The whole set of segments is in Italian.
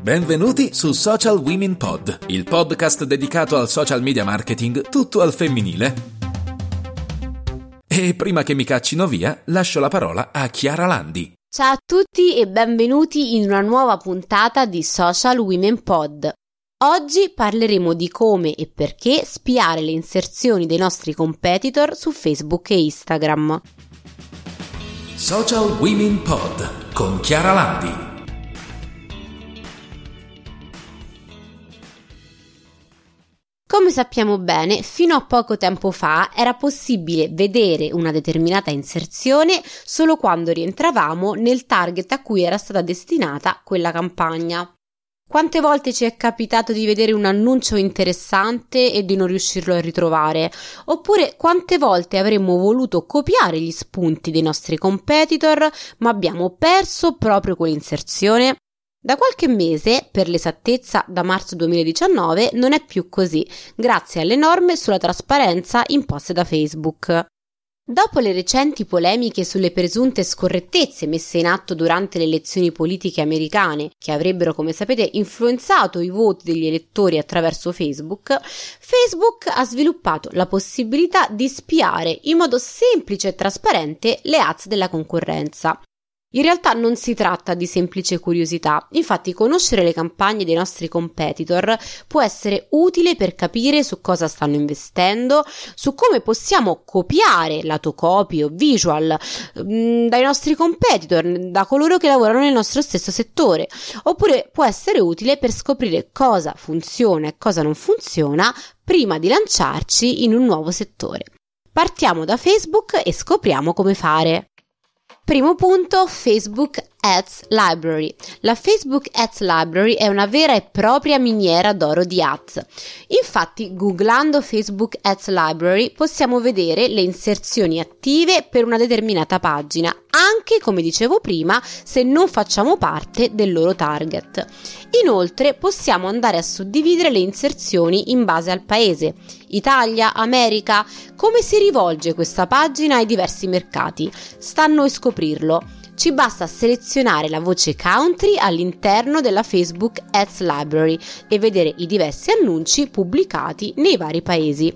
Benvenuti su Social Women Pod, il podcast dedicato al social media marketing tutto al femminile. E prima che mi caccino via, lascio la parola a Chiara Landi. Ciao a tutti e benvenuti in una nuova puntata di Social Women Pod. Oggi parleremo di come e perché spiare le inserzioni dei nostri competitor su Facebook e Instagram. Social Women Pod con Chiara Landi. Come sappiamo bene, fino a poco tempo fa era possibile vedere una determinata inserzione solo quando rientravamo nel target a cui era stata destinata quella campagna. Quante volte ci è capitato di vedere un annuncio interessante e di non riuscirlo a ritrovare? Oppure quante volte avremmo voluto copiare gli spunti dei nostri competitor, ma abbiamo perso proprio quell'inserzione? Da qualche mese, per l'esattezza da marzo 2019, non è più così, grazie alle norme sulla trasparenza imposte da Facebook. Dopo le recenti polemiche sulle presunte scorrettezze messe in atto durante le elezioni politiche americane, che avrebbero, come sapete, influenzato i voti degli elettori attraverso Facebook, Facebook ha sviluppato la possibilità di spiare in modo semplice e trasparente le ads della concorrenza. In realtà non si tratta di semplice curiosità, infatti conoscere le campagne dei nostri competitor può essere utile per capire su cosa stanno investendo, su come possiamo copiare lato copy o visual mm, dai nostri competitor, da coloro che lavorano nel nostro stesso settore, oppure può essere utile per scoprire cosa funziona e cosa non funziona prima di lanciarci in un nuovo settore. Partiamo da Facebook e scopriamo come fare. Primo punto, Facebook Ads Library. La Facebook Ads Library è una vera e propria miniera d'oro di ads. Infatti, googlando Facebook Ads Library possiamo vedere le inserzioni attive per una determinata pagina, anche come dicevo prima, se non facciamo parte del loro target. Inoltre, possiamo andare a suddividere le inserzioni in base al paese. Italia, America, come si rivolge questa pagina ai diversi mercati? Sta a noi scoprirlo. Ci basta selezionare la voce country all'interno della Facebook Ads Library e vedere i diversi annunci pubblicati nei vari paesi.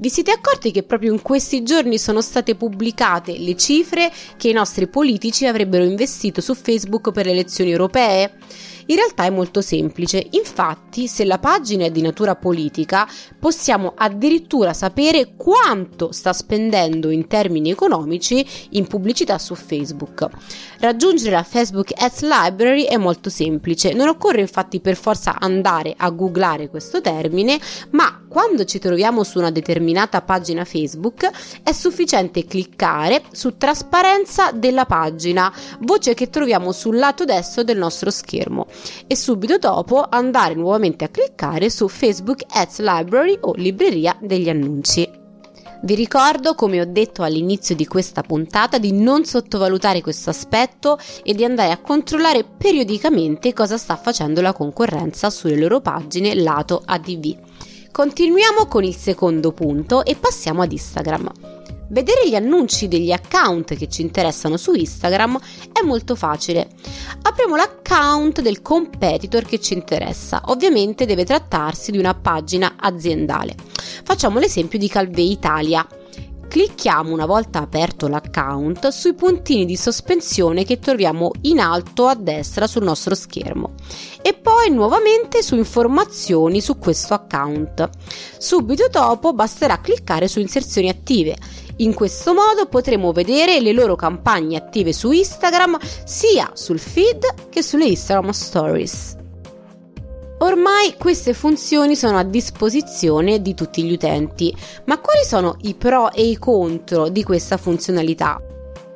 Vi siete accorti che proprio in questi giorni sono state pubblicate le cifre che i nostri politici avrebbero investito su Facebook per le elezioni europee? In realtà è molto semplice, infatti se la pagina è di natura politica possiamo addirittura sapere quanto sta spendendo in termini economici in pubblicità su Facebook. Raggiungere la Facebook Ads Library è molto semplice, non occorre infatti per forza andare a googlare questo termine, ma quando ci troviamo su una determinata pagina Facebook è sufficiente cliccare su trasparenza della pagina, voce che troviamo sul lato destro del nostro schermo e subito dopo andare nuovamente a cliccare su Facebook Ads Library o libreria degli annunci. Vi ricordo, come ho detto all'inizio di questa puntata, di non sottovalutare questo aspetto e di andare a controllare periodicamente cosa sta facendo la concorrenza sulle loro pagine lato ADV. Continuiamo con il secondo punto e passiamo ad Instagram. Vedere gli annunci degli account che ci interessano su Instagram è molto facile. Apriamo l'account del competitor che ci interessa. Ovviamente deve trattarsi di una pagina aziendale. Facciamo l'esempio di Calvé Italia. Clicchiamo una volta aperto l'account sui puntini di sospensione che troviamo in alto a destra sul nostro schermo e poi nuovamente su informazioni su questo account. Subito dopo basterà cliccare su inserzioni attive in questo modo potremo vedere le loro campagne attive su Instagram sia sul feed che sulle Instagram Stories. Ormai queste funzioni sono a disposizione di tutti gli utenti, ma quali sono i pro e i contro di questa funzionalità?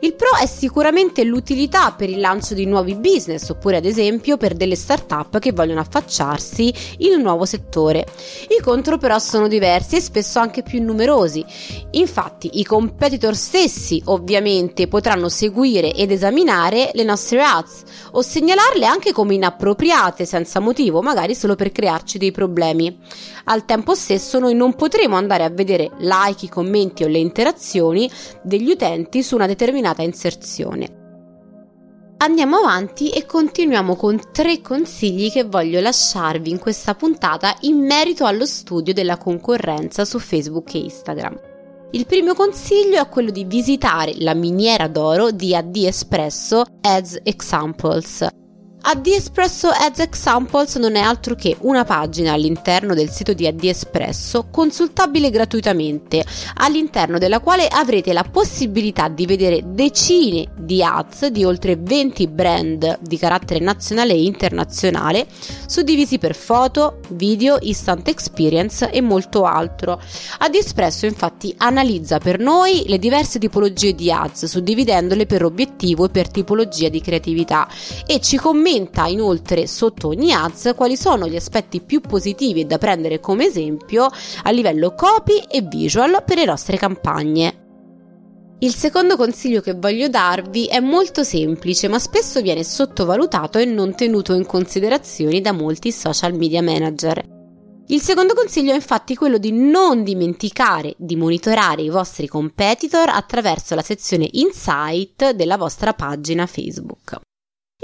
Il pro è sicuramente l'utilità per il lancio di nuovi business oppure ad esempio per delle start-up che vogliono affacciarsi in un nuovo settore. I contro però sono diversi e spesso anche più numerosi. Infatti i competitor stessi ovviamente potranno seguire ed esaminare le nostre ads o segnalarle anche come inappropriate senza motivo, magari solo per crearci dei problemi. Al tempo stesso noi non potremo andare a vedere like, i commenti o le interazioni degli utenti su una determinata inserzione. Andiamo avanti e continuiamo con tre consigli che voglio lasciarvi in questa puntata in merito allo studio della concorrenza su Facebook e Instagram. Il primo consiglio è quello di visitare la miniera d'oro di AD Espresso Ads Examples. AD Espresso Ads Examples non è altro che una pagina all'interno del sito di AD Espresso consultabile gratuitamente, all'interno della quale avrete la possibilità di vedere decine di ads di oltre 20 brand di carattere nazionale e internazionale, suddivisi per foto, video, instant experience e molto altro. AD Espresso infatti analizza per noi le diverse tipologie di ads, suddividendole per obiettivo e per tipologia di creatività e ci commenta commenta inoltre sotto ogni ads quali sono gli aspetti più positivi da prendere come esempio a livello copy e visual per le nostre campagne. Il secondo consiglio che voglio darvi è molto semplice, ma spesso viene sottovalutato e non tenuto in considerazione da molti social media manager. Il secondo consiglio è infatti quello di non dimenticare di monitorare i vostri competitor attraverso la sezione Insight della vostra pagina Facebook.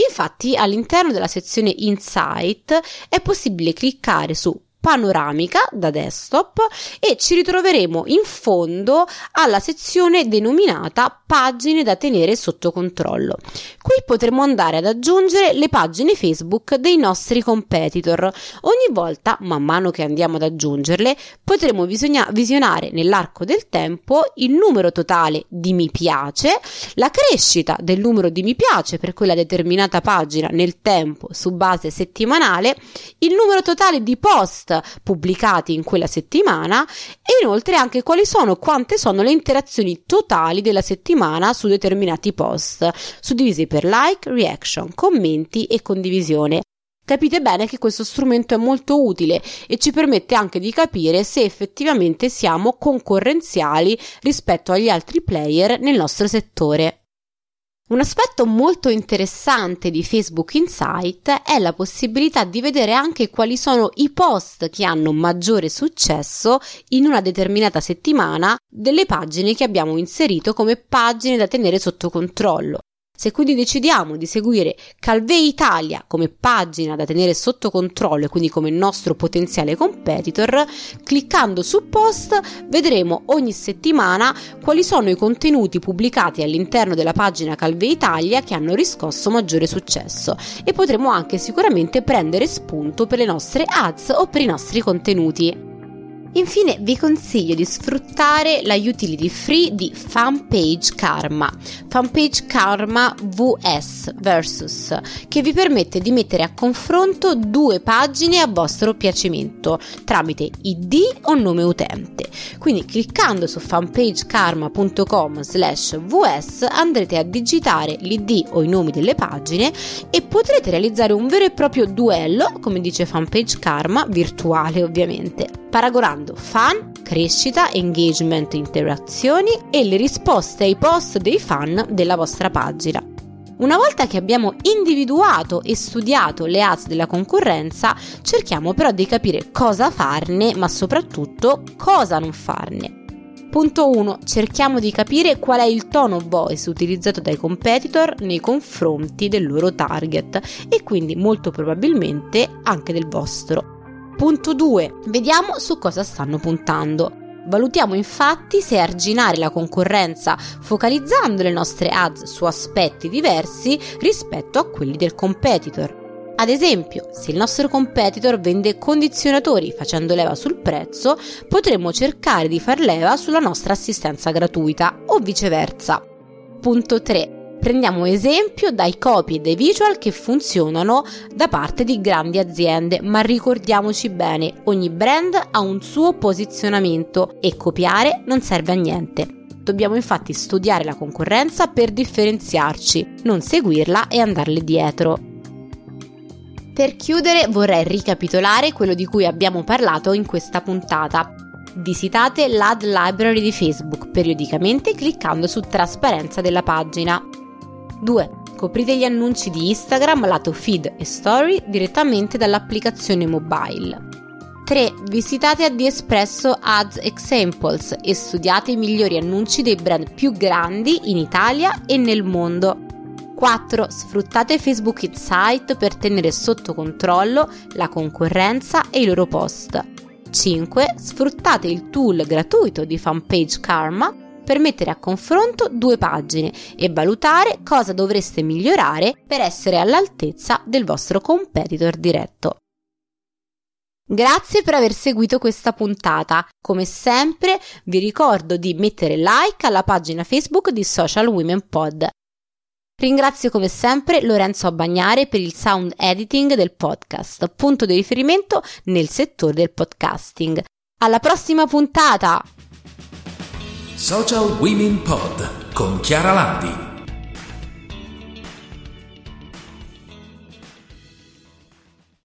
Infatti all'interno della sezione Insight è possibile cliccare su panoramica da desktop e ci ritroveremo in fondo alla sezione denominata pagine da tenere sotto controllo. Qui potremo andare ad aggiungere le pagine Facebook dei nostri competitor. Ogni volta, man mano che andiamo ad aggiungerle, potremo bisogna- visionare nell'arco del tempo il numero totale di mi piace, la crescita del numero di mi piace per quella determinata pagina nel tempo su base settimanale, il numero totale di post pubblicati in quella settimana e inoltre anche quali sono, quante sono le interazioni totali della settimana su determinati post, suddivisi per like, reaction, commenti e condivisione. Capite bene che questo strumento è molto utile e ci permette anche di capire se effettivamente siamo concorrenziali rispetto agli altri player nel nostro settore. Un aspetto molto interessante di Facebook Insight è la possibilità di vedere anche quali sono i post che hanno maggiore successo in una determinata settimana delle pagine che abbiamo inserito come pagine da tenere sotto controllo. Se quindi decidiamo di seguire Calvei Italia come pagina da tenere sotto controllo e quindi come nostro potenziale competitor, cliccando su post vedremo ogni settimana quali sono i contenuti pubblicati all'interno della pagina Calvei Italia che hanno riscosso maggiore successo e potremo anche sicuramente prendere spunto per le nostre ads o per i nostri contenuti. Infine vi consiglio di sfruttare la utility free di Fanpage Karma, Fanpage Karma VS versus, che vi permette di mettere a confronto due pagine a vostro piacimento tramite ID o nome utente. Quindi cliccando su fanpagekarma.com slash vs andrete a digitare l'ID o i nomi delle pagine e potrete realizzare un vero e proprio duello, come dice Fanpage Karma, virtuale ovviamente, paragonando fan, crescita, engagement, interazioni e le risposte ai post dei fan della vostra pagina. Una volta che abbiamo individuato e studiato le ads della concorrenza, cerchiamo però di capire cosa farne, ma soprattutto cosa non farne. Punto 1. Cerchiamo di capire qual è il tono voice utilizzato dai competitor nei confronti del loro target e quindi molto probabilmente anche del vostro. Punto 2. Vediamo su cosa stanno puntando. Valutiamo infatti se arginare la concorrenza focalizzando le nostre ads su aspetti diversi rispetto a quelli del competitor. Ad esempio, se il nostro competitor vende condizionatori facendo leva sul prezzo, potremmo cercare di far leva sulla nostra assistenza gratuita o viceversa. Punto 3. Prendiamo esempio dai copy e dai visual che funzionano da parte di grandi aziende, ma ricordiamoci bene, ogni brand ha un suo posizionamento e copiare non serve a niente. Dobbiamo infatti studiare la concorrenza per differenziarci, non seguirla e andarle dietro. Per chiudere vorrei ricapitolare quello di cui abbiamo parlato in questa puntata. Visitate l'ad library di Facebook periodicamente cliccando su trasparenza della pagina. 2. Coprite gli annunci di Instagram lato feed e story direttamente dall'applicazione mobile. 3. Visitate AD Espresso Ads Examples e studiate i migliori annunci dei brand più grandi in Italia e nel mondo. 4. Sfruttate Facebook Insight per tenere sotto controllo la concorrenza e i loro post. 5. Sfruttate il tool gratuito di fanpage Karma per mettere a confronto due pagine e valutare cosa dovreste migliorare per essere all'altezza del vostro competitor diretto. Grazie per aver seguito questa puntata. Come sempre vi ricordo di mettere like alla pagina Facebook di Social Women Pod. Ringrazio come sempre Lorenzo Bagnare per il sound editing del podcast, punto di riferimento nel settore del podcasting. Alla prossima puntata! Social Women Pod con Chiara Landi.